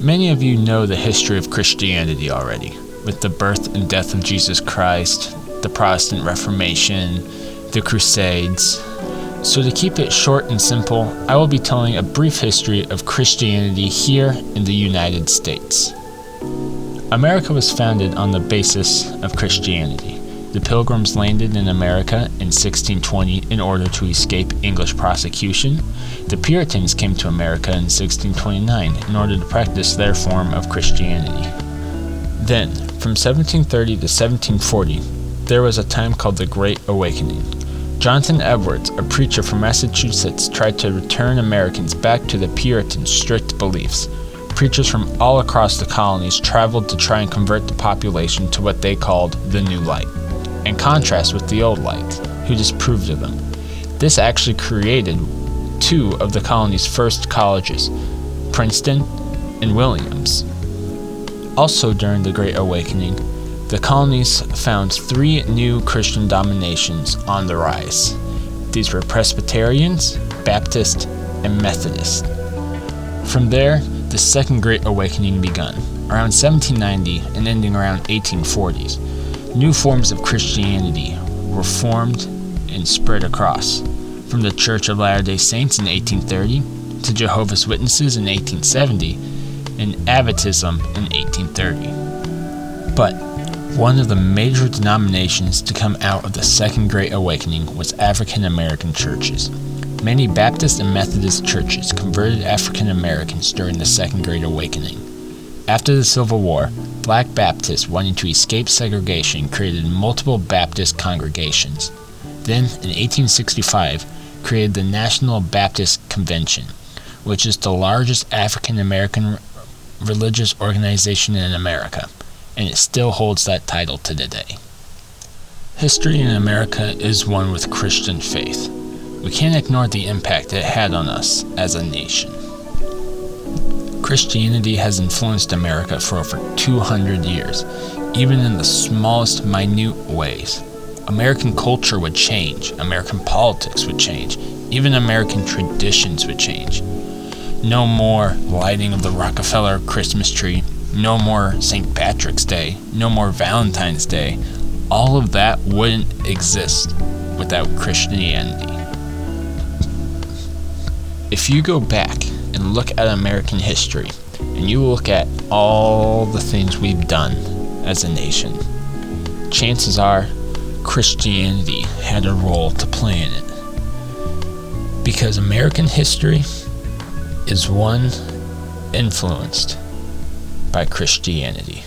Many of you know the history of Christianity already, with the birth and death of Jesus Christ, the Protestant Reformation, the Crusades. So, to keep it short and simple, I will be telling a brief history of Christianity here in the United States. America was founded on the basis of Christianity. The Pilgrims landed in America in 1620 in order to escape English prosecution. The Puritans came to America in 1629 in order to practice their form of Christianity. Then, from 1730 to 1740, there was a time called the Great Awakening. Jonathan Edwards, a preacher from Massachusetts, tried to return Americans back to the Puritan strict beliefs preachers from all across the colonies traveled to try and convert the population to what they called the New Light, in contrast with the Old Light, who disapproved of them. This actually created two of the colony's first colleges, Princeton and Williams. Also, during the Great Awakening, the colonies found three new Christian dominations on the rise. These were Presbyterians, Baptist, and Methodist. From there, the Second Great Awakening began around 1790 and ending around 1840s. New forms of Christianity were formed and spread across, from the Church of Latter day Saints in 1830 to Jehovah's Witnesses in 1870 and Adventism in 1830. But one of the major denominations to come out of the Second Great Awakening was African American churches. Many Baptist and Methodist churches converted African Americans during the Second Great Awakening. After the Civil War, black Baptists wanting to escape segregation created multiple Baptist congregations. Then, in 1865, created the National Baptist Convention, which is the largest African American religious organization in America, and it still holds that title to today. History in America is one with Christian faith. We can't ignore the impact it had on us as a nation. Christianity has influenced America for over 200 years, even in the smallest, minute ways. American culture would change, American politics would change, even American traditions would change. No more lighting of the Rockefeller Christmas tree, no more St. Patrick's Day, no more Valentine's Day. All of that wouldn't exist without Christianity. If you go back and look at American history, and you look at all the things we've done as a nation, chances are Christianity had a role to play in it. Because American history is one influenced by Christianity.